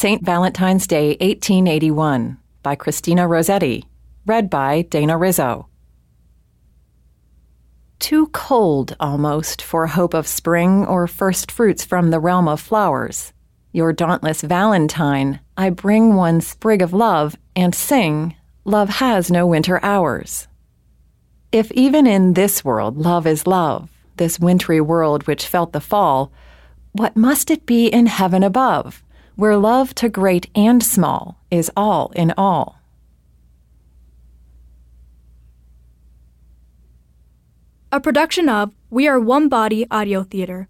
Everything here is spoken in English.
St. Valentine's Day 1881 by Christina Rossetti. Read by Dana Rizzo. Too cold almost for hope of spring or first fruits from the realm of flowers. Your dauntless Valentine, I bring one sprig of love and sing, Love has no winter hours. If even in this world love is love, this wintry world which felt the fall, what must it be in heaven above, where love to great and small is all in all? A production of We Are One Body Audio Theater.